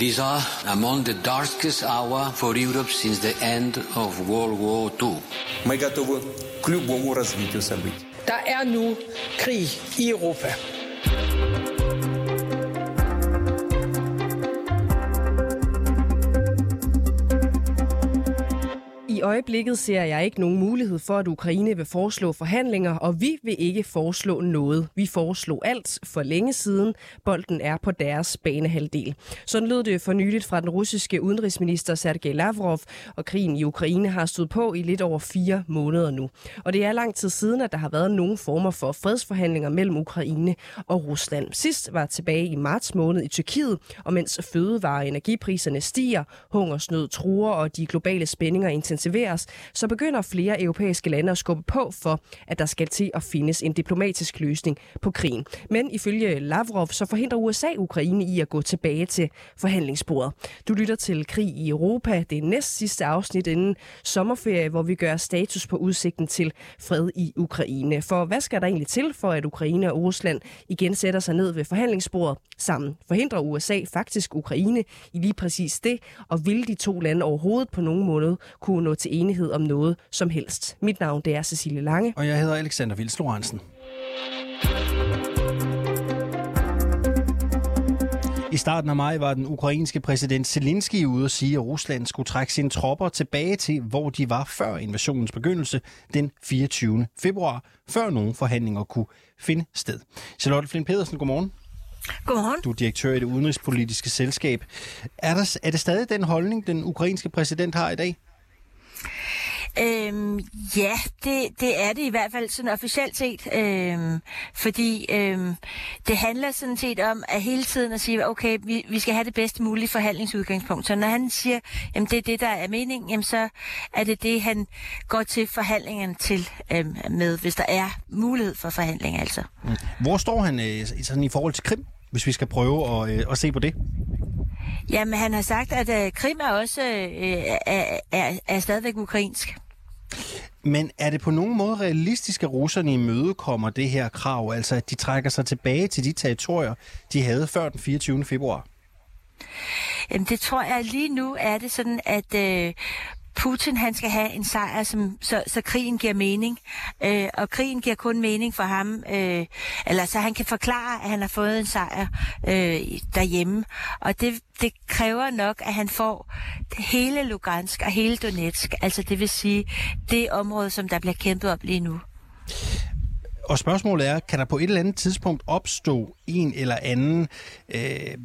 These are among the darkest hour for Europe since the end of World War II. Мы готовы к любому развитию событий. Der er nu krig i Europa. I øjeblikket ser jeg ikke nogen mulighed for, at Ukraine vil foreslå forhandlinger, og vi vil ikke foreslå noget. Vi foreslog alt for længe siden. Bolden er på deres banehalvdel. Sådan lød det for nyligt fra den russiske udenrigsminister Sergej Lavrov, og krigen i Ukraine har stået på i lidt over fire måneder nu. Og det er lang tid siden, at der har været nogen former for fredsforhandlinger mellem Ukraine og Rusland. Sidst var tilbage i marts måned i Tyrkiet, og mens fødevare- og energipriserne stiger, hungersnød truer og de globale spændinger aktiveres, så begynder flere europæiske lande at skubbe på for, at der skal til at findes en diplomatisk løsning på krigen. Men ifølge Lavrov, så forhindrer USA Ukraine i at gå tilbage til forhandlingsbordet. Du lytter til Krig i Europa, det er næst sidste afsnit inden sommerferie, hvor vi gør status på udsigten til fred i Ukraine. For hvad skal der egentlig til for, at Ukraine og Rusland igen sætter sig ned ved forhandlingsbordet sammen? Forhindrer USA faktisk Ukraine i lige præcis det, og vil de to lande overhovedet på nogen måde kunne nå til enighed om noget som helst. Mit navn det er Cecilie Lange. Og jeg hedder Alexander Vils Lorentzen. I starten af maj var den ukrainske præsident Zelensky ude at sige, at Rusland skulle trække sine tropper tilbage til, hvor de var før invasionens begyndelse den 24. februar, før nogen forhandlinger kunne finde sted. Charlotte Flint Pedersen, godmorgen. Godmorgen. Du er direktør i det udenrigspolitiske selskab. Er, der, er det stadig den holdning, den ukrainske præsident har i dag? Øhm, ja, det, det er det i hvert fald sådan officielt set, øhm, fordi øhm, det handler sådan set om at hele tiden at sige, okay, vi, vi skal have det bedste mulige forhandlingsudgangspunkt. Så når han siger, jamen det er det, der er meningen, jamen så er det det, han går til forhandlingerne til øhm, med, hvis der er mulighed for forhandling altså. Mm. Hvor står han øh, sådan i forhold til Krim, hvis vi skal prøve at, øh, at se på det? Jamen, han har sagt, at øh, Krim er også øh, er, er, er stadigvæk ukrainsk. Men er det på nogen måde realistisk, at russerne imødekommer det her krav, altså at de trækker sig tilbage til de territorier, de havde før den 24. februar? Jamen, det tror jeg lige nu er det sådan, at øh, Putin han skal have en sejr, som, så, så krigen giver mening. Øh, og krigen giver kun mening for ham, øh, eller så han kan forklare, at han har fået en sejr øh, derhjemme. Og det, det kræver nok, at han får hele Lugansk og hele Donetsk, altså det vil sige det område, som der bliver kæmpet op lige nu. Og spørgsmålet er, kan der på et eller andet tidspunkt opstå en eller anden, øh, et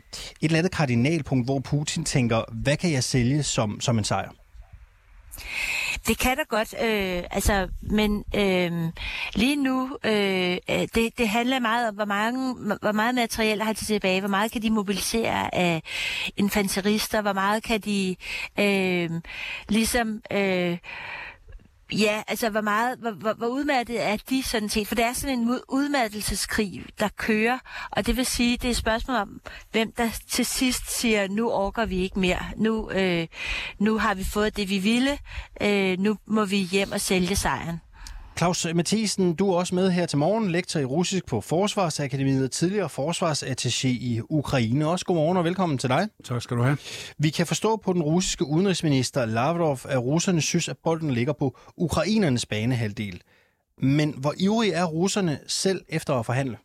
eller andet kardinalpunkt, hvor Putin tænker, hvad kan jeg sælge som, som en sejr? Det kan da godt, øh, altså, men øh, lige nu, øh, øh, det, det handler meget om, hvor, mange, hvor meget materiel har de tilbage, hvor meget kan de mobilisere af infanterister, hvor meget kan de øh, ligesom... Øh, Ja, altså hvor meget, hvor, hvor, hvor udmattet er de sådan set? For det er sådan en udmattelseskrig, der kører, og det vil sige, det er et spørgsmål om, hvem der til sidst siger, nu orker vi ikke mere, nu, øh, nu har vi fået det, vi ville, øh, nu må vi hjem og sælge sejren. Claus Mathisen, du er også med her til morgen, lektor i russisk på Forsvarsakademiet og tidligere forsvarsattaché i Ukraine. Også godmorgen og velkommen til dig. Tak skal du have. Vi kan forstå på den russiske udenrigsminister Lavrov, at russerne synes, at bolden ligger på ukrainernes banehalvdel. Men hvor ivrige er russerne selv efter at forhandle?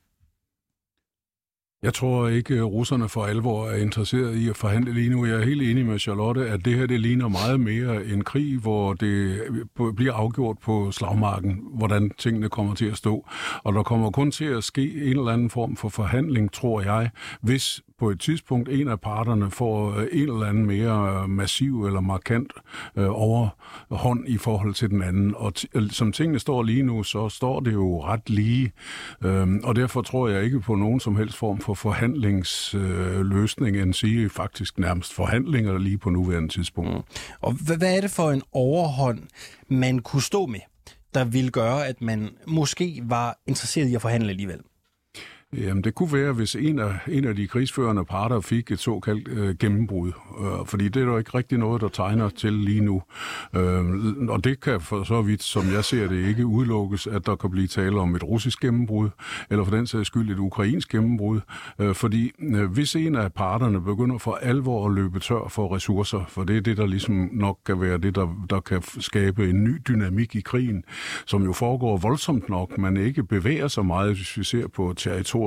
Jeg tror ikke, at russerne for alvor er interesseret i at forhandle lige nu. Jeg er helt enig med Charlotte, at det her det ligner meget mere en krig, hvor det øh, bliver afgjort på slagmarken, hvordan tingene kommer til at stå. Og der kommer kun til at ske en eller anden form for forhandling, tror jeg, hvis på et tidspunkt en af parterne får øh, en eller anden mere øh, massiv eller markant øh, overhånd i forhold til den anden. Og t- øh, som tingene står lige nu, så står det jo ret lige. Øhm, og derfor tror jeg ikke på nogen som helst form for forhandlingsløsning, øh, end sige faktisk nærmest forhandlinger lige på nuværende tidspunkt. Mm. Og hvad, hvad er det for en overhånd, man kunne stå med, der ville gøre, at man måske var interesseret i at forhandle alligevel? Jamen, det kunne være, hvis en af, en af de krigsførende parter fik et såkaldt øh, gennembrud. Øh, fordi det er jo ikke rigtig noget, der tegner til lige nu. Øh, og det kan for så vidt, som jeg ser det, ikke udelukkes, at der kan blive tale om et russisk gennembrud, eller for den sags skyld et ukrainsk gennembrud. Øh, fordi øh, hvis en af parterne begynder for alvor at løbe tør for ressourcer, for det er det, der ligesom nok kan være det, der, der kan skabe en ny dynamik i krigen, som jo foregår voldsomt nok, man ikke bevæger sig meget, hvis vi ser på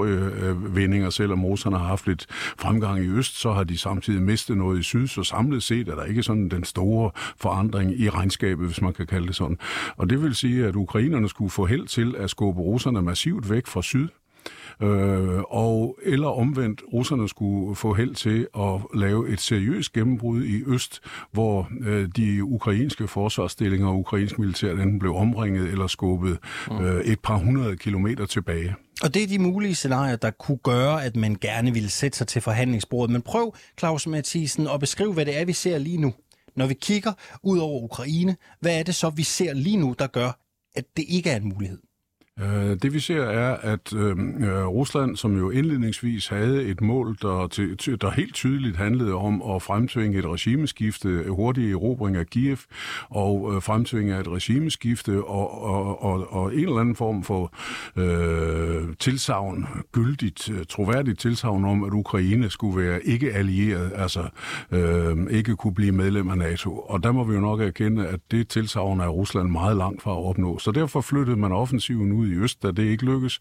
territorievindinger, selvom russerne har haft lidt fremgang i øst, så har de samtidig mistet noget i syd, så samlet set er der ikke sådan den store forandring i regnskabet, hvis man kan kalde det sådan. Og det vil sige, at ukrainerne skulle få held til at skubbe russerne massivt væk fra syd, øh, og eller omvendt, russerne skulle få held til at lave et seriøst gennembrud i øst, hvor øh, de ukrainske forsvarsstillinger og ukrainsk militær enten blev omringet eller skubbet øh, et par hundrede kilometer tilbage. Og det er de mulige scenarier, der kunne gøre, at man gerne ville sætte sig til forhandlingsbordet. Men prøv, Claus Mathisen, at beskrive, hvad det er, vi ser lige nu. Når vi kigger ud over Ukraine, hvad er det så, vi ser lige nu, der gør, at det ikke er en mulighed? Øh, det vi ser er, at øhm, øh, Rusland, som jo indledningsvis havde et mål, der, til, der helt tydeligt handlede om at fremtvinge et regimeskifte, hurtig erobring af Kiev, og øh, fremtvinge et regimeskifte og, og, og, og en eller anden form for øh, tilsavn, gyldigt, øh, troværdigt tilsavn om, at Ukraine skulle være ikke allieret, altså øh, ikke kunne blive medlem af NATO. Og der må vi jo nok erkende, at det tilsavn er Rusland meget langt fra at opnå. Så derfor flyttede man offensiven ud i øst, da det ikke lykkes.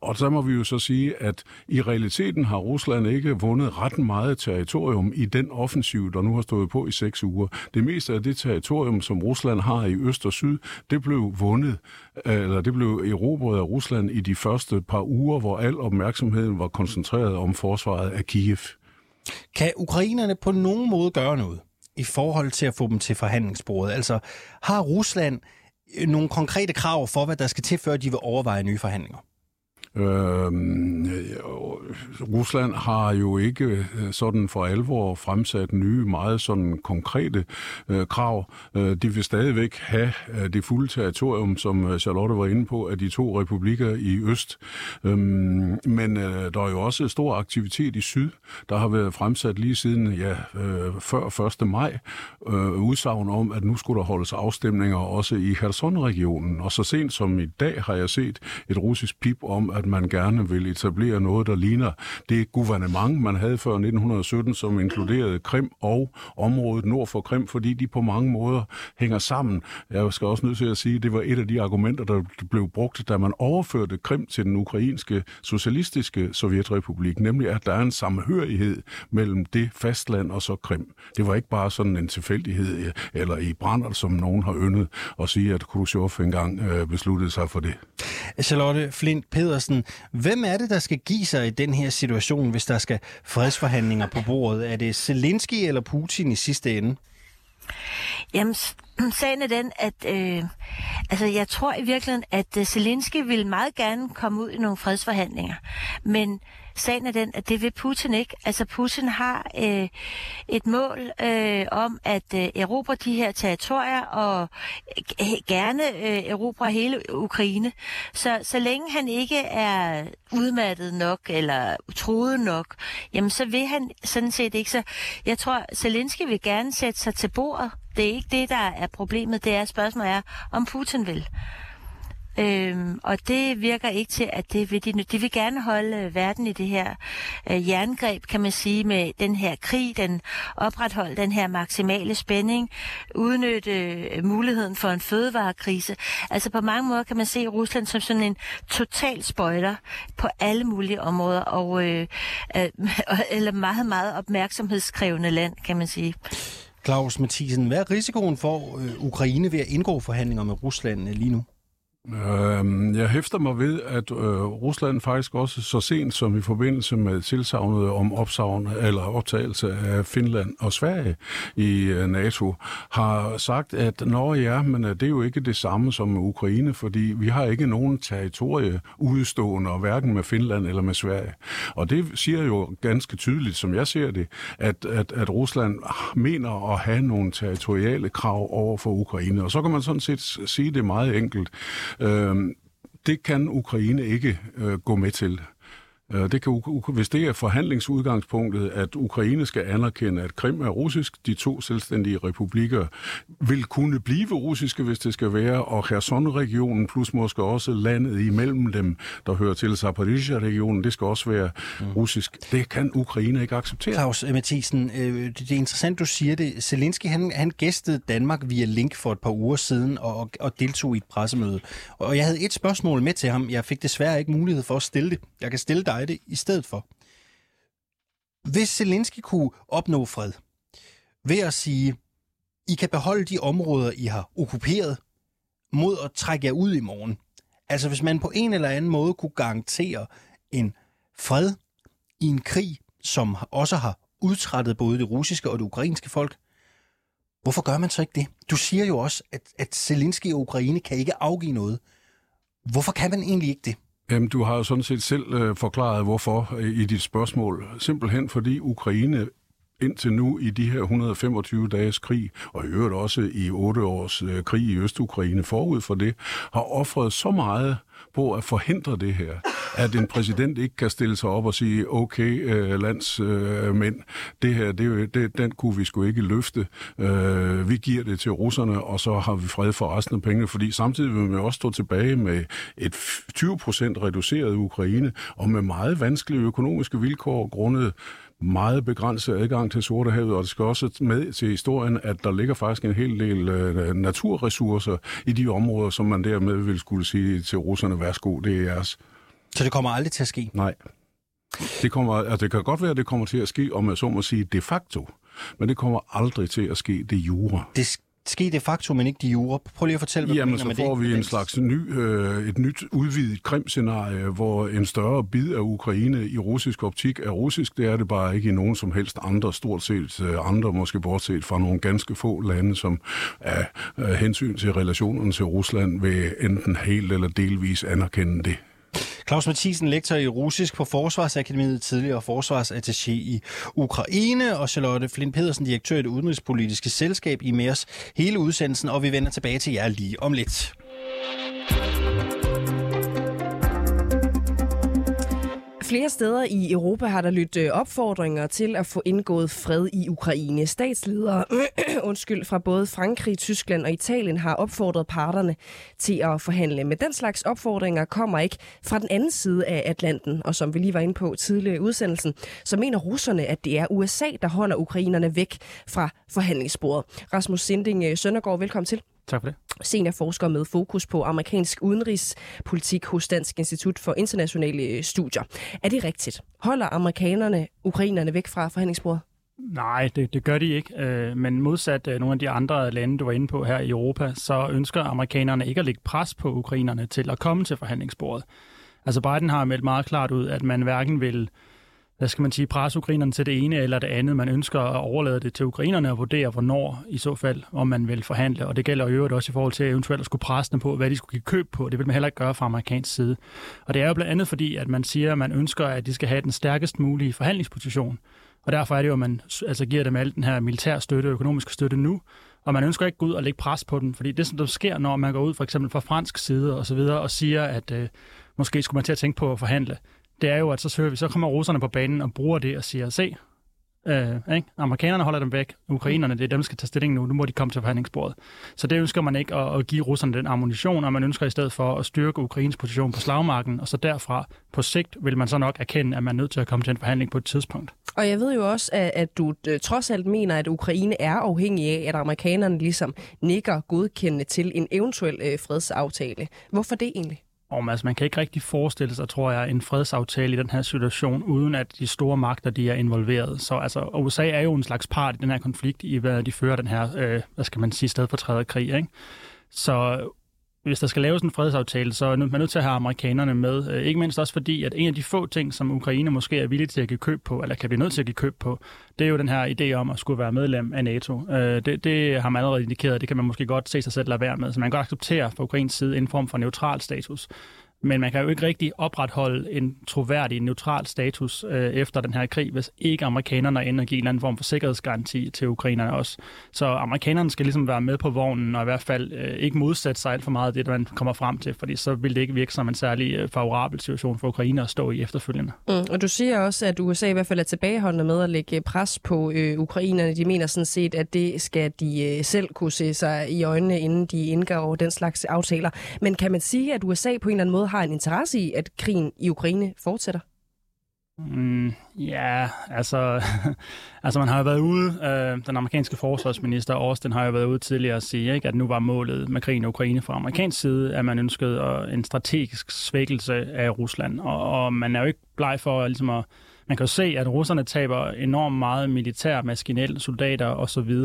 Og så må vi jo så sige, at i realiteten har Rusland ikke vundet ret meget territorium i den offensiv, der nu har stået på i seks uger. Det meste af det territorium, som Rusland har i øst og syd, det blev vundet, øh, eller det blev erobret af Rusland i de første par uger, hvor al opmærksomheden var koncentreret om forsvaret af Kiev. Kan ukrainerne på nogen måde gøre noget i forhold til at få dem til forhandlingsbordet? Altså, har Rusland øh, nogle konkrete krav for, hvad der skal til, før de vil overveje nye forhandlinger? Øhm, øh, Rusland har jo ikke øh, sådan for alvor fremsat nye, meget sådan konkrete øh, krav. Øh, de vil stadigvæk have øh, det fulde territorium, som øh, Charlotte var inde på, af de to republikker i øst. Øhm, men øh, der er jo også stor aktivitet i syd. Der har været fremsat lige siden ja, øh, før 1. maj øh, udsagn om, at nu skulle der holdes afstemninger også i Kherson-regionen. Og så sent som i dag har jeg set et russisk pip om, at man gerne vil etablere noget, der ligner det guvernement, man havde før 1917, som inkluderede Krim og området nord for Krim, fordi de på mange måder hænger sammen. Jeg skal også nødt til at sige, at det var et af de argumenter, der blev brugt, da man overførte Krim til den ukrainske socialistiske sovjetrepublik, nemlig at der er en samhørighed mellem det fastland og så Krim. Det var ikke bare sådan en tilfældighed, eller i brænder, som nogen har yndet at sige, at Khrushchev engang øh, besluttede sig for det. Charlotte Flint Pedersen, hvem er det, der skal give sig i den her situation, hvis der skal fredsforhandlinger på bordet? Er det Zelensky eller Putin i sidste ende? Jamen, sagen er den, at øh, altså, jeg tror i virkeligheden, at øh, Zelensky vil meget gerne komme ud i nogle fredsforhandlinger. Men sagen er den, at det vil Putin ikke. Altså, Putin har øh, et mål øh, om at øh, erobre de her territorier og øh, gerne øh, erobre hele Ukraine. Så, så længe han ikke er udmattet nok eller truet nok, jamen så vil han sådan set ikke. Så jeg tror, Zelensky vil gerne sætte sig til bordet. Det er ikke det, der er problemet. Det er spørgsmålet er, om Putin vil. Øhm, og det virker ikke til, at det vil de, nu. de vil gerne holde øh, verden i det her øh, jerngreb, kan man sige, med den her krig, den opretholde den her maksimale spænding, udnytte øh, muligheden for en fødevarekrise. Altså på mange måder kan man se Rusland som sådan en total spoiler på alle mulige områder, og øh, øh, eller meget, meget opmærksomhedskrævende land, kan man sige. Claus Mathisen, hvad er risikoen for øh, Ukraine ved at indgå forhandlinger med Rusland øh, lige nu? Øhm, jeg hæfter mig ved, at øh, Rusland faktisk også så sent som i forbindelse med tilsavnet om opsavn eller optagelse af Finland og Sverige i øh, NATO, har sagt, at når ja, men øh, det er jo ikke det samme som med Ukraine, fordi vi har ikke nogen territorie udstående, hverken med Finland eller med Sverige. Og det siger jo ganske tydeligt, som jeg ser det, at, at, at Rusland mener at have nogle territoriale krav over for Ukraine. Og så kan man sådan set sige det meget enkelt. Øhm, det kan Ukraine ikke øh, gå med til. Øh, det kan, hvis det er forhandlingsudgangspunktet, at Ukraine skal anerkende, at Krim er russisk, de to selvstændige republikker vil kunne blive russiske, hvis det skal være, og Kherson-regionen plus måske også landet imellem dem, der hører til Zaporizhia-regionen, det skal også være mm. russisk. Det kan Ukraine ikke acceptere. Claus Mathisen, øh, det er interessant, du siger det. Zelensky, han, han gæstede Danmark via link for et par uger siden og, og deltog i et pressemøde. Og jeg havde et spørgsmål med til ham. Jeg fik desværre ikke mulighed for at stille det. Jeg kan stille dig det i stedet for. Hvis Zelensky kunne opnå fred ved at sige, I kan beholde de områder, I har okkuperet, mod at trække jer ud i morgen. Altså hvis man på en eller anden måde kunne garantere en fred i en krig, som også har udtrættet både det russiske og det ukrainske folk, hvorfor gør man så ikke det? Du siger jo også, at, at Zelensky og Ukraine kan ikke afgive noget. Hvorfor kan man egentlig ikke det? Jamen, du har jo sådan set selv øh, forklaret, hvorfor øh, i dit spørgsmål. Simpelthen fordi Ukraine indtil nu i de her 125 dages krig, og i øvrigt også i otte års øh, krig i Østukraine forud for det, har offret så meget på at forhindre det her, at en præsident ikke kan stille sig op og sige, okay, øh, landsmænd, øh, det her, det, det, den kunne vi sgu ikke løfte. Øh, vi giver det til russerne, og så har vi fred for resten af pengene, fordi samtidig vil vi også stå tilbage med et 20 procent reduceret Ukraine, og med meget vanskelige økonomiske vilkår grundet meget begrænset adgang til Sortehavet, og det skal også med til historien, at der ligger faktisk en hel del øh, naturressourcer i de områder, som man dermed vil skulle sige til russerne, værsgo, det er jeres. Så det kommer aldrig til at ske? Nej. Det, kommer, altså det kan godt være, at det kommer til at ske, om jeg så må sige, de facto. Men det kommer aldrig til at ske det jure. Det ske de facto, men ikke de jure. Prøv lige at fortælle, hvad Jamen, så får det. vi en slags ny, øh, et nyt udvidet krimscenarie, hvor en større bid af Ukraine i russisk optik er russisk. Det er det bare ikke i nogen som helst andre, stort set øh, andre, måske bortset fra nogle ganske få lande, som af øh, hensyn til relationerne til Rusland vil enten helt eller delvis anerkende det. Claus Mathisen, lektor i russisk på Forsvarsakademiet, tidligere forsvarsattaché i Ukraine, og Charlotte Flint Pedersen, direktør i det udenrigspolitiske selskab i MERS hele udsendelsen, og vi vender tilbage til jer lige om lidt. Flere steder i Europa har der lyttet øh, opfordringer til at få indgået fred i Ukraine. Statsledere undskyld, fra både Frankrig, Tyskland og Italien har opfordret parterne til at forhandle. Men den slags opfordringer kommer ikke fra den anden side af Atlanten. Og som vi lige var inde på tidligere i udsendelsen, så mener russerne, at det er USA, der holder ukrainerne væk fra forhandlingsbordet. Rasmus Sinding øh, Søndergaard, velkommen til. Tak for det. Seniorforsker med fokus på amerikansk udenrigspolitik hos Dansk Institut for Internationale Studier. Er det rigtigt? Holder amerikanerne ukrainerne væk fra forhandlingsbordet? Nej, det, det gør de ikke. Øh, men modsat øh, nogle af de andre lande, du var inde på her i Europa, så ønsker amerikanerne ikke at lægge pres på ukrainerne til at komme til forhandlingsbordet. Altså Biden har meldt meget klart ud, at man hverken vil hvad skal man sige, presse ukrainerne til det ene eller det andet. Man ønsker at overlade det til ukrainerne og vurdere, hvornår i så fald, om man vil forhandle. Og det gælder i øvrigt også i forhold til eventuelt at skulle presse dem på, hvad de skulle give køb på. Det vil man heller ikke gøre fra amerikansk side. Og det er jo blandt andet fordi, at man siger, at man ønsker, at de skal have den stærkest mulige forhandlingsposition. Og derfor er det jo, at man altså giver dem al den her militær støtte, økonomisk støtte nu, og man ønsker ikke gå ud og lægge pres på dem, fordi det, som der sker, når man går ud for eksempel fra fransk side og så videre, og siger, at øh, måske skulle man til at tænke på at forhandle, det er jo, at så, søger vi, så kommer russerne på banen og bruger det og siger, se, øh, ikke? amerikanerne holder dem væk, ukrainerne, det er dem, der skal tage stilling nu, nu må de komme til forhandlingsbordet. Så det ønsker man ikke at, at give russerne den ammunition, og man ønsker i stedet for at styrke Ukraines position på slagmarken, og så derfra på sigt vil man så nok erkende, at man er nødt til at komme til en forhandling på et tidspunkt. Og jeg ved jo også, at, at du øh, trods alt mener, at Ukraine er afhængig af, at amerikanerne ligesom nikker godkendende til en eventuel øh, fredsaftale. Hvorfor det egentlig? Og altså, man kan ikke rigtig forestille sig, tror jeg, en fredsaftale i den her situation, uden at de store magter de er involveret. Så altså, USA er jo en slags part i den her konflikt, i hvad de fører den her, øh, hvad skal man sige, stedfortræderkrig. Ikke? Så hvis der skal laves en fredsaftale, så er man nødt til at have amerikanerne med. Øh, ikke mindst også fordi, at en af de få ting, som Ukraine måske er villig til at give køb på, eller kan blive nødt til at give køb på, det er jo den her idé om at skulle være medlem af NATO. Øh, det, det har man allerede indikeret, det kan man måske godt se sig selv lade være med. Så man kan godt acceptere fra Ukrains side en form for neutral status. Men man kan jo ikke rigtig opretholde en troværdig, neutral status øh, efter den her krig, hvis ikke amerikanerne ender give en eller anden form for sikkerhedsgaranti til ukrainerne også. Så amerikanerne skal ligesom være med på vognen, og i hvert fald øh, ikke modsætte sig alt for meget af det, man kommer frem til, fordi så vil det ikke virke som en særlig øh, favorabel situation for Ukraine at stå i efterfølgende. Mm, og du siger også, at USA i hvert fald er tilbageholdende med at lægge øh, pres på øh, ukrainerne. De mener sådan set, at det skal de øh, selv kunne se sig i øjnene, inden de indgår den slags aftaler. Men kan man sige, at USA på en eller anden måde har en interesse i, at krigen i Ukraine fortsætter? Mm, ja, altså, altså man har jo været ude, øh, den amerikanske forsvarsminister Austin har jo været ude tidligere at sige, ikke, at nu var målet med krigen i Ukraine fra amerikansk side, at man ønskede øh, en strategisk svækkelse af Rusland, og, og man er jo ikke bleg for ligesom at man kan jo se, at russerne taber enormt meget militær, maskinel, soldater osv.,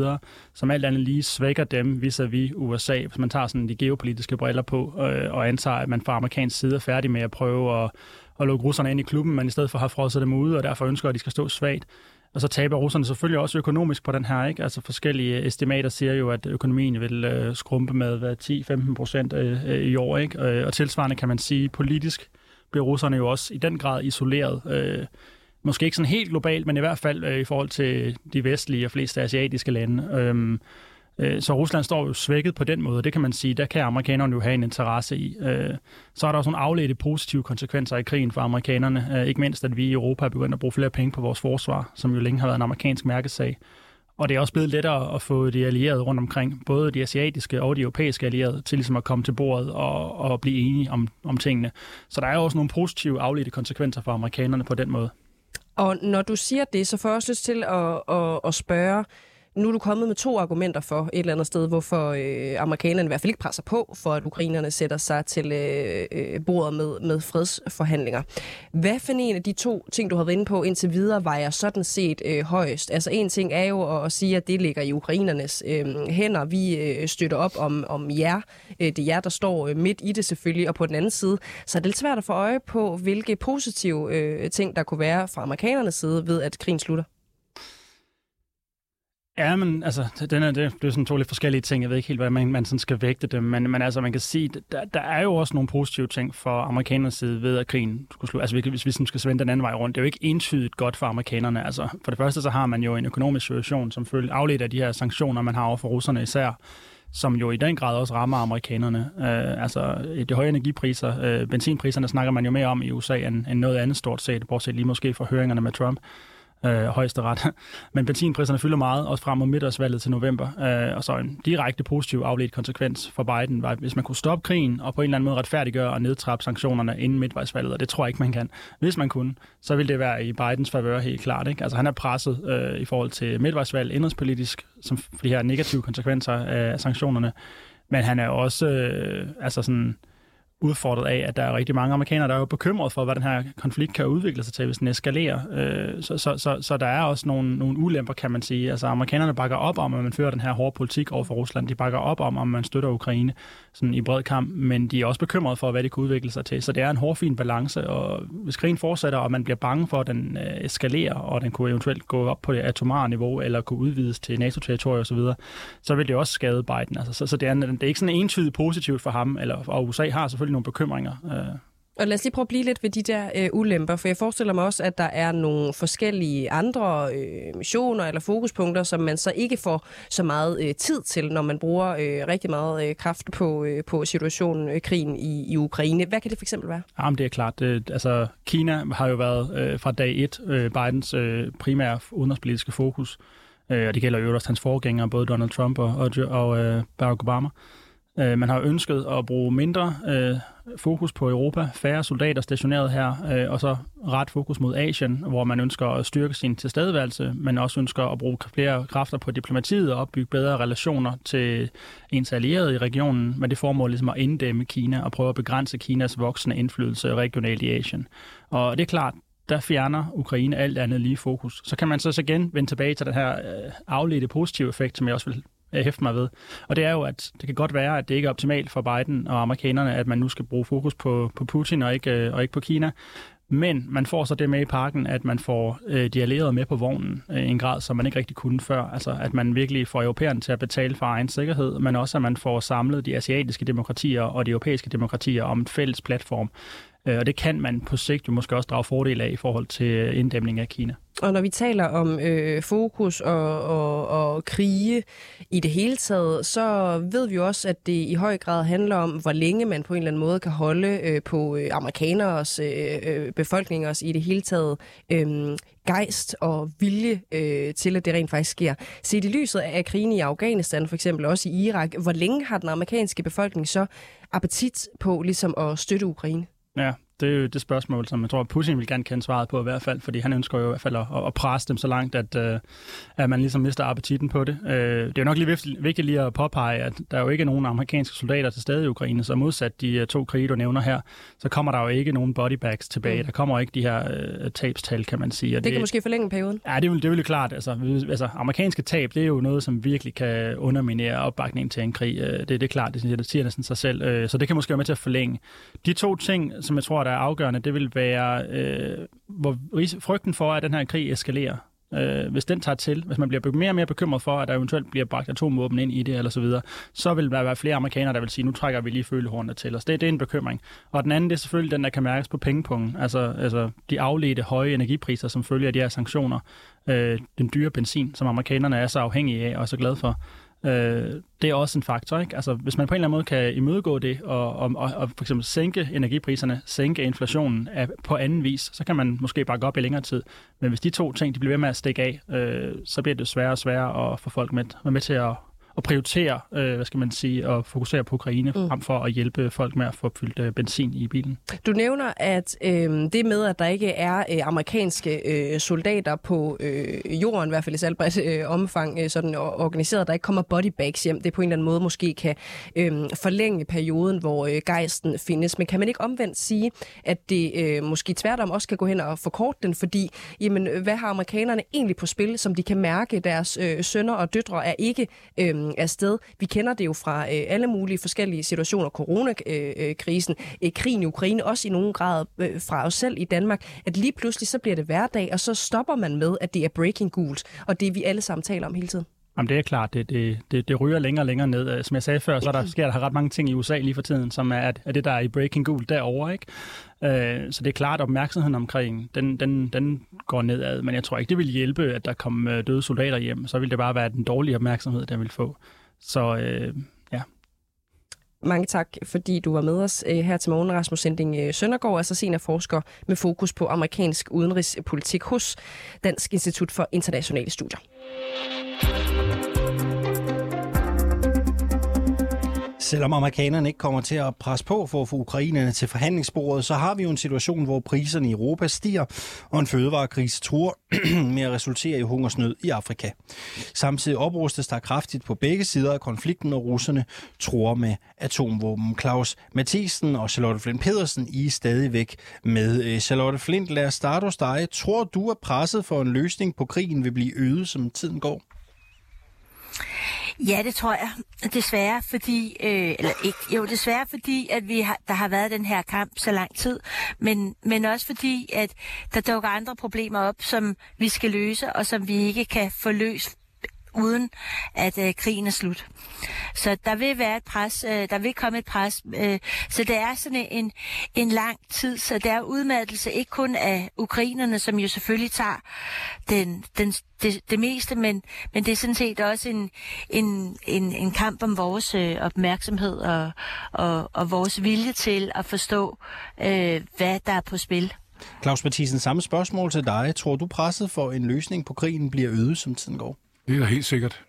som alt andet lige svækker dem vis-à-vis USA, hvis man tager sådan de geopolitiske briller på øh, og antager, at man fra amerikansk side er færdig med at prøve at, at lukke russerne ind i klubben, men i stedet for har frosset dem ude, og derfor ønsker, at de skal stå svagt. Og så taber russerne selvfølgelig også økonomisk på den her. Ikke? Altså forskellige estimater siger jo, at økonomien vil øh, skrumpe med 10-15 procent øh, øh, i år. Ikke? Øh, og tilsvarende kan man sige, politisk bliver russerne jo også i den grad isoleret. Øh, Måske ikke sådan helt globalt, men i hvert fald øh, i forhold til de vestlige og fleste asiatiske lande. Øhm, øh, så Rusland står jo svækket på den måde, det kan man sige, der kan amerikanerne jo have en interesse i. Øh, så er der også nogle afledte positive konsekvenser i krigen for amerikanerne. Øh, ikke mindst, at vi i Europa er begyndt at bruge flere penge på vores forsvar, som jo længe har været en amerikansk mærkesag. Og det er også blevet lettere at få de allierede rundt omkring, både de asiatiske og de europæiske allierede, til ligesom at komme til bordet og, og blive enige om, om tingene. Så der er også nogle positive afledte konsekvenser for amerikanerne på den måde. Og når du siger det, så får jeg også lyst til at, at, at spørge, nu er du kommet med to argumenter for et eller andet sted, hvorfor øh, amerikanerne i hvert fald ikke presser på, for at ukrainerne sætter sig til øh, øh, bordet med, med fredsforhandlinger. Hvad for en af de to ting, du har været inde på indtil videre, vejer sådan set øh, højst? Altså en ting er jo at, at sige, at det ligger i ukrainernes øh, hænder. Vi øh, støtter op om, om jer. Øh, det er jer, der står øh, midt i det selvfølgelig. Og på den anden side, så er det lidt svært at få øje på, hvilke positive øh, ting, der kunne være fra amerikanernes side ved, at krigen slutter. Ja, men altså, den er, det, det er sådan to lidt forskellige ting. Jeg ved ikke helt, hvad man, man sådan skal vægte dem, men, men altså, man kan sige, der, der er jo også nogle positive ting for amerikanernes side ved, at krigen skulle slutte. Altså, hvis vi sådan skal svende den anden vej rundt, det er jo ikke entydigt godt for amerikanerne. Altså, for det første, så har man jo en økonomisk situation, som følger afledt af de her sanktioner, man har over for russerne især, som jo i den grad også rammer amerikanerne. Øh, altså, de høje energipriser, øh, benzinpriserne snakker man jo mere om i USA end, end noget andet stort set, bortset lige måske fra høringerne med Trump øh, Øh, højesteret. Men benzinpriserne fylder meget, også frem mod middagsvalget til november. Øh, og så en direkte positiv afledt konsekvens for Biden var, hvis man kunne stoppe krigen og på en eller anden måde retfærdiggøre og nedtrappe sanktionerne inden midtvejsvalget, og det tror jeg ikke, man kan. Hvis man kunne, så ville det være i Bidens favør helt klart. Ikke? Altså han er presset øh, i forhold til midtvejsvalg indrigspolitisk, som de her negative konsekvenser af sanktionerne. Men han er også øh, altså sådan, øh, udfordret af, at der er rigtig mange amerikanere, der er jo bekymret for, hvad den her konflikt kan udvikle sig til, hvis den eskalerer. Øh, så, så, så, så der er også nogle, nogle ulemper, kan man sige. Altså amerikanerne bakker op om, at man fører den her hårde politik over for Rusland. De bakker op om, at man støtter Ukraine sådan i bred kamp, men de er også bekymret for, hvad det kan udvikle sig til. Så det er en hårfin balance, og hvis krigen fortsætter, og man bliver bange for, at den øh, eskalerer, og den kunne eventuelt gå op på det atomare niveau, eller kunne udvides til NATO-territorier osv., så, så vil det også skade Biden. Altså, så, så det, er, det er ikke sådan entydigt positivt for ham, eller, og USA har selvfølgelig nogle bekymringer. Øh. Og lad os lige prøve at blive lidt ved de der øh, ulemper, for jeg forestiller mig også, at der er nogle forskellige andre øh, missioner eller fokuspunkter, som man så ikke får så meget øh, tid til, når man bruger øh, rigtig meget øh, kraft på, øh, på situationen, øh, krigen i, i Ukraine. Hvad kan det for eksempel være? Jamen, det er klart. Det, altså, Kina har jo været øh, fra dag et øh, Bidens øh, primære udenrigspolitiske fokus, øh, og det gælder jo også hans forgængere, både Donald Trump og, og, og øh, Barack Obama. Øh, Øh, man har ønsket at bruge mindre øh, fokus på Europa, færre soldater stationeret her, øh, og så ret fokus mod Asien, hvor man ønsker at styrke sin tilstedeværelse, men også ønsker at bruge flere kræfter på diplomatiet og opbygge bedre relationer til ens allierede i regionen, med det formål ligesom at inddæmme Kina og prøve at begrænse Kinas voksende indflydelse regionalt i Asien. Og det er klart, der fjerner Ukraine alt andet lige fokus. Så kan man så igen vende tilbage til den her øh, afledte positive effekt, som jeg også vil øh, hæfter mig ved. Og det er jo, at det kan godt være, at det ikke er optimalt for Biden og amerikanerne, at man nu skal bruge fokus på, på Putin og ikke, øh, og ikke på Kina. Men man får så det med i parken, at man får øh, de allierede med på vognen øh, i en grad, som man ikke rigtig kunne før. Altså at man virkelig får europæerne til at betale for egen sikkerhed, men også at man får samlet de asiatiske demokratier og de europæiske demokratier om en fælles platform. Øh, og det kan man på sigt jo måske også drage fordel af i forhold til øh, inddæmning af Kina. Og når vi taler om øh, fokus og, og, og krige i det hele taget, så ved vi jo også, at det i høj grad handler om, hvor længe man på en eller anden måde kan holde øh, på øh, amerikaneres øh, øh befolkningers i det hele taget øh, gejst og vilje øh, til, at det rent faktisk sker. Set i lyset af krigen i Afghanistan, for eksempel også i Irak, hvor længe har den amerikanske befolkning så appetit på ligesom at støtte Ukraine? Ja, det er jo det spørgsmål, som jeg tror, Putin vil gerne kende svaret på i hvert fald, fordi han ønsker jo i hvert fald at, at presse dem så langt, at, uh, at man ligesom mister appetitten på det. Uh, det er jo nok lige vigtigt lige at påpege, at der er jo ikke er nogen amerikanske soldater til stede i Ukraine, så modsat de uh, to krige, du nævner her, så kommer der jo ikke nogen bodybags tilbage. Mm. Der kommer ikke de her uh, tabstal, kan man sige. Og det, det kan måske forlænge perioden? Ja, det vil, det vil jo klart. Altså, altså, amerikanske tab, det er jo noget, som virkelig kan underminere opbakningen til en krig. Uh, det, det er klart, det siger, det siger næsten sig selv. Uh, så det kan måske være med til at forlænge. De to ting, som jeg tror, der være afgørende, det vil være øh, hvor frygten for, at den her krig eskalerer. Øh, hvis den tager til, hvis man bliver mere og mere bekymret for, at der eventuelt bliver bragt atomvåben ind i det, eller så videre, så vil der være flere amerikanere, der vil sige, nu trækker vi lige følehornene til os. Det, det er en bekymring. Og den anden, det er selvfølgelig den, der kan mærkes på pengepungen. Altså, altså de afledte høje energipriser, som følger af de her sanktioner. Øh, den dyre benzin, som amerikanerne er så afhængige af og er så glade for. Øh, det er også en faktor. Ikke? Altså, hvis man på en eller anden måde kan imødegå det, og, og, og, og for eksempel sænke energipriserne, sænke inflationen af, på anden vis, så kan man måske bare gå op i længere tid. Men hvis de to ting de bliver ved med at stikke af, øh, så bliver det sværere og sværere at få folk med, med til at at prioritere, øh, hvad skal man sige, og fokusere på Ukraine, mm. frem for at hjælpe folk med at få fyldt øh, benzin i bilen. Du nævner, at øh, det med, at der ikke er øh, amerikanske øh, soldater på øh, jorden, i hvert fald i salgbredt øh, omfang, øh, sådan organiseret, der ikke kommer bodybags hjem, det på en eller anden måde måske kan øh, forlænge perioden, hvor øh, gejsten findes. Men kan man ikke omvendt sige, at det øh, måske tværtom også kan gå hen og forkorte den, fordi jamen, hvad har amerikanerne egentlig på spil, som de kan mærke, deres øh, sønner og døtre er ikke øh, øh, afsted. Vi kender det jo fra øh, alle mulige forskellige situationer, coronakrisen, øh, krigen i Ukraine, også i nogen grad øh, fra os selv i Danmark, at lige pludselig så bliver det hverdag, og så stopper man med, at det er breaking gult, og det vi alle sammen taler om hele tiden. Jamen det er klart, det, det, det, det ryger længere og længere ned. Øh, som jeg sagde før, så der, sker der ret mange ting i USA lige for tiden, som er, er det, der er i breaking gul derovre. Ikke? Øh, så det er klart, at opmærksomheden omkring, den, den, den går nedad. Men jeg tror ikke, det vil hjælpe, at der kommer øh, døde soldater hjem. Så vil det bare være den dårlige opmærksomhed, der vil få. Så øh, ja. Mange tak, fordi du var med os her til morgen, Rasmus Sending Søndergaard, altså seniorforsker med fokus på amerikansk udenrigspolitik hos Dansk Institut for Internationale Studier. Selvom amerikanerne ikke kommer til at presse på for at få ukrainerne til forhandlingsbordet, så har vi jo en situation, hvor priserne i Europa stiger, og en fødevarekrise tror med at resultere i hungersnød i Afrika. Samtidig oprustes der kraftigt på begge sider af konflikten, og russerne tror med atomvåben. Claus Mathisen og Charlotte Flint Pedersen I er stadigvæk med. Øh, Charlotte Flint, lad os starte hos dig. Tror du, at presset for en løsning på krigen vil blive øget, som tiden går? Ja, det tror jeg. Desværre, fordi, øh, eller ikke, jo, desværre fordi, at vi har, der har været den her kamp så lang tid, men, men også fordi, at der dukker andre problemer op, som vi skal løse, og som vi ikke kan få løst uden at øh, krigen er slut. Så der vil være et pres, øh, der vil komme et pres. Øh, så det er sådan en, en lang tid, så der er udmattelse ikke kun af ukrainerne, som jo selvfølgelig tager den, den, det, det meste, men, men det er sådan set også en, en, en, en kamp om vores øh, opmærksomhed og, og, og vores vilje til at forstå, øh, hvad der er på spil. Claus Mathisen, samme spørgsmål til dig. Tror du presset for en løsning på krigen bliver øget, som tiden går? Det er helt sikkert.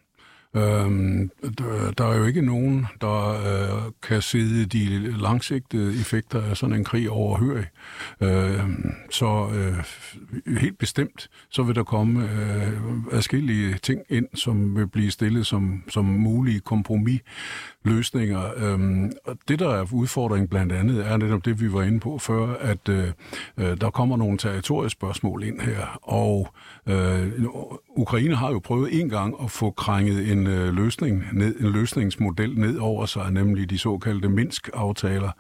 Øhm, der, der er jo ikke nogen, der øh, kan sidde de langsigtede effekter af sådan en krig overhørig. Øh, så øh, helt bestemt, så vil der komme øh, adskillige ting ind, som vil blive stillet som, som mulige kompromisløsninger. Øhm, og det, der er udfordringen blandt andet, er netop det, vi var inde på før, at øh, øh der kommer nogle territoriespørgsmål ind her, og øh, Ukraine har jo prøvet en gang at få krænget en øh, løsning ned, en løsningsmodel ned over sig, nemlig de såkaldte Minsk-aftaler.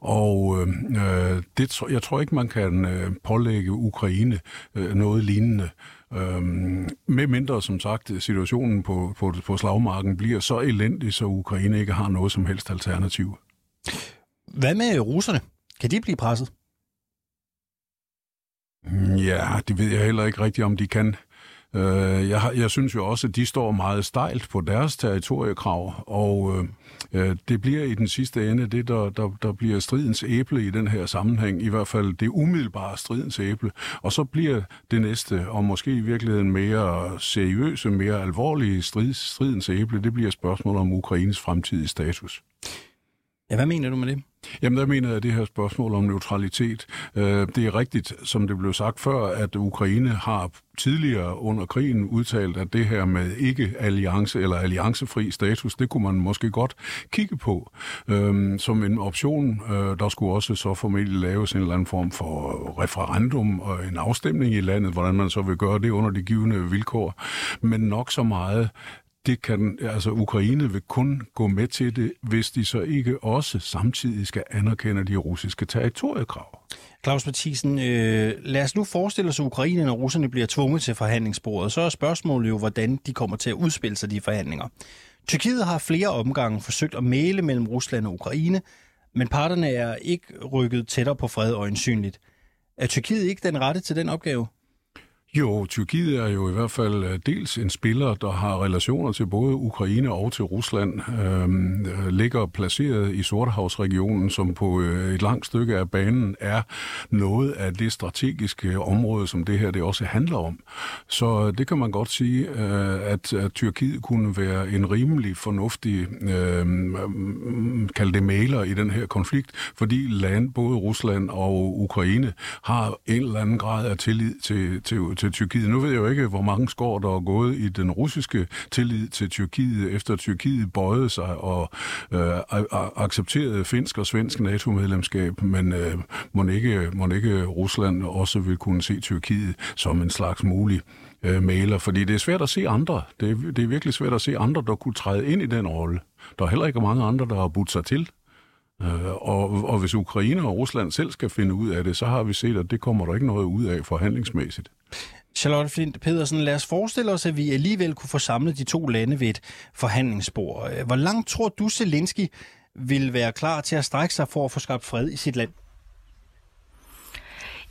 Og øh, det, jeg tror ikke, man kan øh, pålægge Ukraine øh, noget lignende. Øhm, med mindre, som sagt, situationen på, på, på slagmarken bliver så elendig, så Ukraine ikke har noget som helst alternativ. Hvad med russerne? Kan de blive presset? Ja, det ved jeg heller ikke rigtigt, om de kan. Øh, jeg, jeg synes jo også, at de står meget stejlt på deres territoriekrav, og øh, øh, det bliver i den sidste ende det, der, der, der bliver stridens æble i den her sammenhæng, i hvert fald det umiddelbare stridens æble. Og så bliver det næste, og måske i virkeligheden mere seriøse, mere alvorlige strid, stridens æble, det bliver spørgsmålet om Ukraines fremtidige status. Ja, hvad mener du med det? Jamen, der mener jeg, at det her spørgsmål om neutralitet, øh, det er rigtigt, som det blev sagt før, at Ukraine har tidligere under krigen udtalt, at det her med ikke-alliance eller alliancefri status, det kunne man måske godt kigge på øhm, som en option. Øh, der skulle også så formentlig laves en eller anden form for referendum og en afstemning i landet, hvordan man så vil gøre det under de givende vilkår. Men nok så meget det kan, altså Ukraine vil kun gå med til det, hvis de så ikke også samtidig skal anerkende de russiske territoriekrav. Claus Mathisen, øh, lad os nu forestille os, at Ukraine og russerne bliver tvunget til forhandlingsbordet. Så er spørgsmålet jo, hvordan de kommer til at udspille sig de forhandlinger. Tyrkiet har flere omgange forsøgt at male mellem Rusland og Ukraine, men parterne er ikke rykket tættere på fred og øjensynligt. Er Tyrkiet ikke den rette til den opgave? Jo, Tyrkiet er jo i hvert fald øh, dels en spiller, der har relationer til både Ukraine og til Rusland, øhm, øh, ligger placeret i Sortehavsregionen, som på øh, et langt stykke af banen er noget af det strategiske område, som det her det også handler om. Så øh, det kan man godt sige, øh, at, at Tyrkiet kunne være en rimelig fornuftig, øh, kald det maler i den her konflikt, fordi land, både Rusland og Ukraine har en eller anden grad af tillid til, til til Tyrkiet. Nu ved jeg jo ikke, hvor mange skår der er gået i den russiske tillid til Tyrkiet, efter Tyrkiet bøjede sig og øh, accepterede finsk og svensk NATO-medlemskab, men øh, må, ikke, må ikke Rusland også vil kunne se Tyrkiet som en slags mulig øh, maler, fordi det er svært at se andre. Det er, det er virkelig svært at se andre, der kunne træde ind i den rolle. Der er heller ikke mange andre, der har budt sig til. Øh, og, og hvis Ukraine og Rusland selv skal finde ud af det, så har vi set, at det kommer der ikke noget ud af forhandlingsmæssigt. Charlotte Flint Pedersen, lad os forestille os, at vi alligevel kunne få samlet de to lande ved et forhandlingsbord. Hvor langt tror du, Zelensky vil være klar til at strække sig for at få skabt fred i sit land?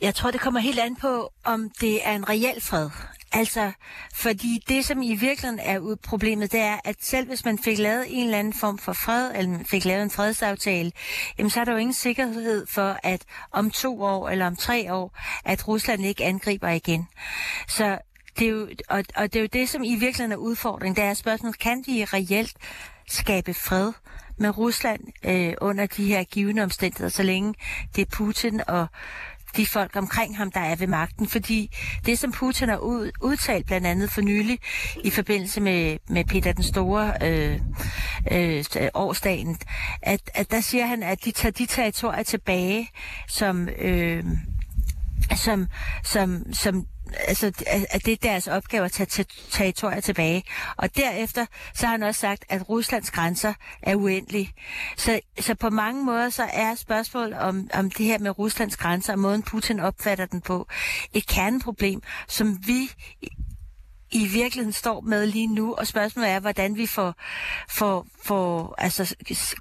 Jeg tror, det kommer helt an på, om det er en reel fred. Altså, fordi det, som i virkeligheden er problemet, det er, at selv hvis man fik lavet en eller anden form for fred, eller man fik lavet en fredsaftale, jamen så er der jo ingen sikkerhed for, at om to år eller om tre år, at Rusland ikke angriber igen. Så det er jo, og, og det er jo det, som i virkeligheden er udfordringen. Det er spørgsmålet, kan vi reelt skabe fred med Rusland øh, under de her givende omstændigheder, så længe det er Putin og de folk omkring ham, der er ved magten. Fordi det, som Putin har ud, udtalt blandt andet for nylig i forbindelse med, med Peter den Store øh, øh, årsdagen, at, at der siger han, at de tager de territorier tilbage, som, øh, som, som, som altså, at det er deres opgave at tage territorier tilbage. Og derefter så har han også sagt, at Ruslands grænser er uendelige. Så, så på mange måder så er spørgsmålet om, om det her med Ruslands grænser og måden Putin opfatter den på et kerneproblem, som vi i virkeligheden står med lige nu, og spørgsmålet er, hvordan vi får, får, får altså,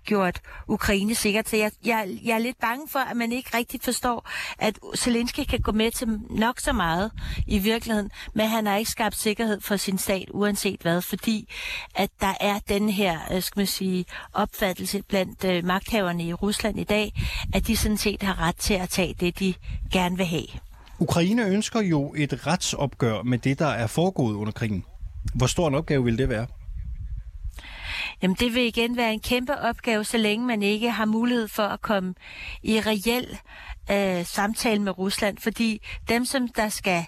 gjort Ukraine sikkert til. Jeg, jeg, jeg er lidt bange for, at man ikke rigtig forstår, at Zelensky kan gå med til nok så meget i virkeligheden, men han har ikke skabt sikkerhed for sin stat, uanset hvad, fordi at der er den her, øh, skal man sige, opfattelse blandt øh, magthaverne i Rusland i dag, at de sådan set har ret til at tage det, de gerne vil have. Ukraine ønsker jo et retsopgør med det, der er foregået under krigen. Hvor stor en opgave vil det være? Jamen det vil igen være en kæmpe opgave, så længe man ikke har mulighed for at komme i reel øh, samtale med Rusland, fordi dem, som der skal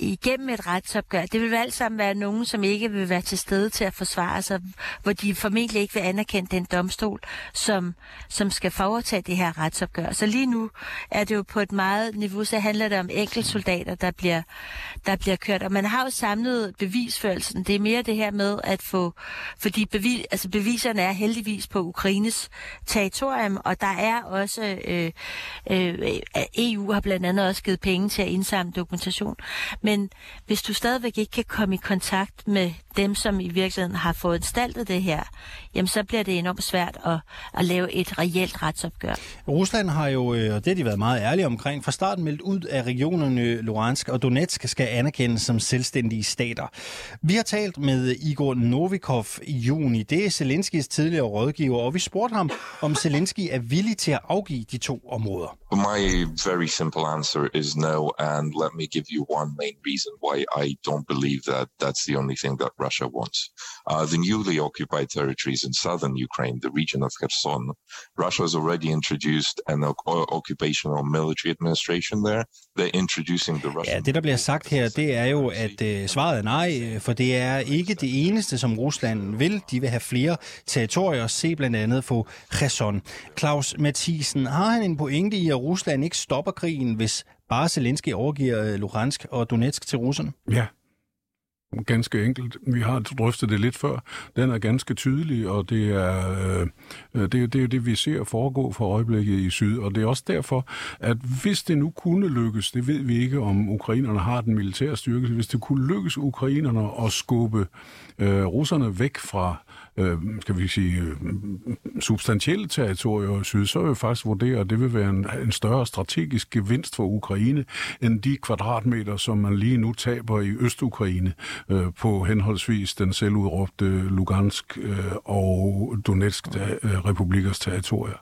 igennem et retsopgør, det vil alt sammen være nogen, som ikke vil være til stede til at forsvare sig, hvor de formentlig ikke vil anerkende den domstol, som, som skal foretage det her retsopgør. Så lige nu er det jo på et meget niveau, så handler det om enkeltsoldater, der bliver, der bliver kørt. Og man har jo samlet bevisførelsen. Det er mere det her med at få, fordi bevis, altså beviserne er heldigvis på Ukraines territorium, og der er også, øh, øh, EU har blandt andet også givet penge til at indsamle dokumentation. Men hvis du stadigvæk ikke kan komme i kontakt med dem, som i virkeligheden har foranstaltet det her, jamen så bliver det enormt svært at, at lave et reelt retsopgør. Rusland har jo, øh, og det har de været meget ærlige omkring, fra starten meldt ud, at regionerne Luhansk og Donetsk skal anerkendes som selvstændige stater. Vi har talt med Igor Novikov i juni. Det er Zelenskis tidligere rådgiver, og vi spurgte ham, om Zelensky er villig til at afgive de to områder. My very simple answer is no, and let me give you one main reason why I don't believe that that's the only thing that Russia wants. Uh, the newly occupied territories in southern Ukraine, the region of Kherson, Russia has already introduced an occupational military administration there. They're introducing the Russian... Ja, det der bliver sagt her, det er jo, at øh, svaret er nej, for det er ikke det eneste, som Rusland vil. De vil have flere territorier, se blandt andet på Kherson. Claus Mathisen, har han en pointe i, at Rusland ikke stopper krigen, hvis bare Zelensky overgiver øh, Luhansk og Donetsk til russerne? Ja, ganske enkelt. Vi har drøftet det lidt før. Den er ganske tydelig, og det er, øh, det, det er det, vi ser foregå for øjeblikket i syd. Og det er også derfor, at hvis det nu kunne lykkes, det ved vi ikke, om ukrainerne har den militære styrke, hvis det kunne lykkes ukrainerne at skubbe øh, russerne væk fra øh, skal vi sige, øh, substantielle territorier i syd, så vil jeg faktisk vurdere, at det vil være en, en større strategisk gevinst for Ukraine, end de kvadratmeter, som man lige nu taber i Øst-Ukraine øh, på henholdsvis den selvudråbte Lugansk øh, og Donetsk øh, republikers territorier.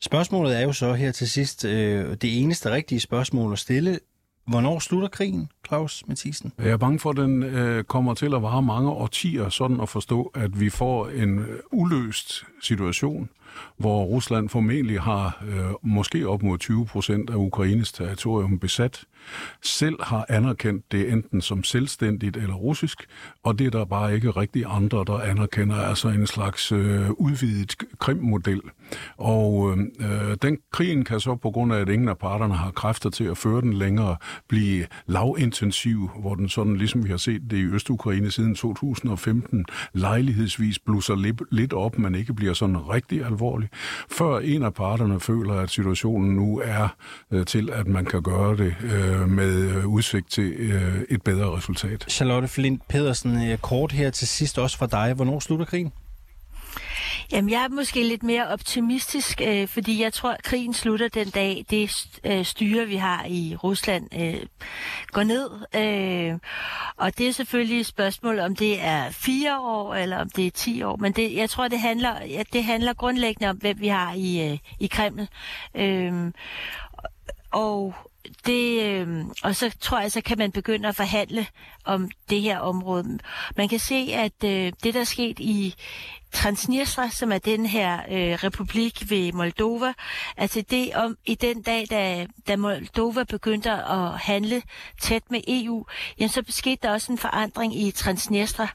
Spørgsmålet er jo så her til sidst øh, det eneste rigtige spørgsmål at stille. Hvornår slutter krigen, Claus Mathisen? Jeg er bange for, at den øh, kommer til at vare mange årtier, sådan at forstå, at vi får en øh, uløst situation, hvor Rusland formentlig har øh, måske op mod 20 procent af Ukraines territorium besat, selv har anerkendt det enten som selvstændigt eller russisk, og det er der bare ikke rigtig andre, der anerkender, altså en slags øh, udvidet krimmodel. Og øh, øh, den krigen kan så på grund af, at ingen af parterne har kræfter til at føre den længere, blive lavintensiv, hvor den sådan, ligesom vi har set det i Øst-Ukraine siden 2015, lejlighedsvis blusser lidt, lidt op, men ikke bliver sådan rigtig alvorlig, før en af parterne føler, at situationen nu er øh, til, at man kan gøre det øh, med udsigt til øh, et bedre resultat. Charlotte Flint Pedersen, øh, kort her til sidst også fra dig. Hvornår slutter krigen? Jamen, jeg er måske lidt mere optimistisk, øh, fordi jeg tror, at krigen slutter den dag, det øh, styre, vi har i Rusland, øh, går ned. Øh, og det er selvfølgelig et spørgsmål, om det er fire år, eller om det er ti år. Men det, jeg tror, det handler, ja, det handler grundlæggende om, hvem vi har i, øh, i Kreml. Øh, og det, øh, og så tror jeg, så kan man begynde at forhandle om det her område. Man kan se, at øh, det, der er sket i Transnistria, som er den her øh, republik ved Moldova, altså det om i den dag, da, da Moldova begyndte at handle tæt med EU, jamen så skete der også en forandring i Transnistria,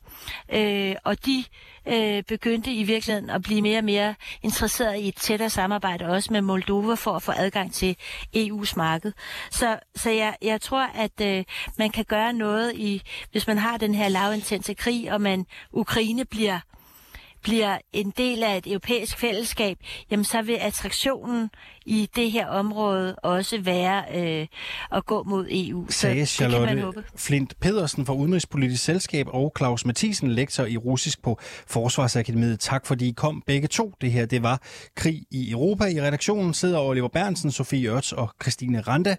øh, og de øh, begyndte i virkeligheden at blive mere og mere interesseret i et tættere samarbejde også med Moldova for at få adgang til EU's marked. Så, så jeg, jeg tror, at øh, man kan gøre noget i, hvis man har den her lavintense krig, og man Ukraine bliver bliver en del af et europæisk fællesskab, jamen så vil attraktionen i det her område også være øh, at gå mod EU. Sagde så Charlotte. Flint Pedersen fra Udenrigspolitisk Selskab og Claus Mathisen, lektor i russisk på Forsvarsakademiet. Tak fordi I kom begge to. Det her det var Krig i Europa. I redaktionen sidder Oliver Bernsen, Sofie Ørts og Christine Randa.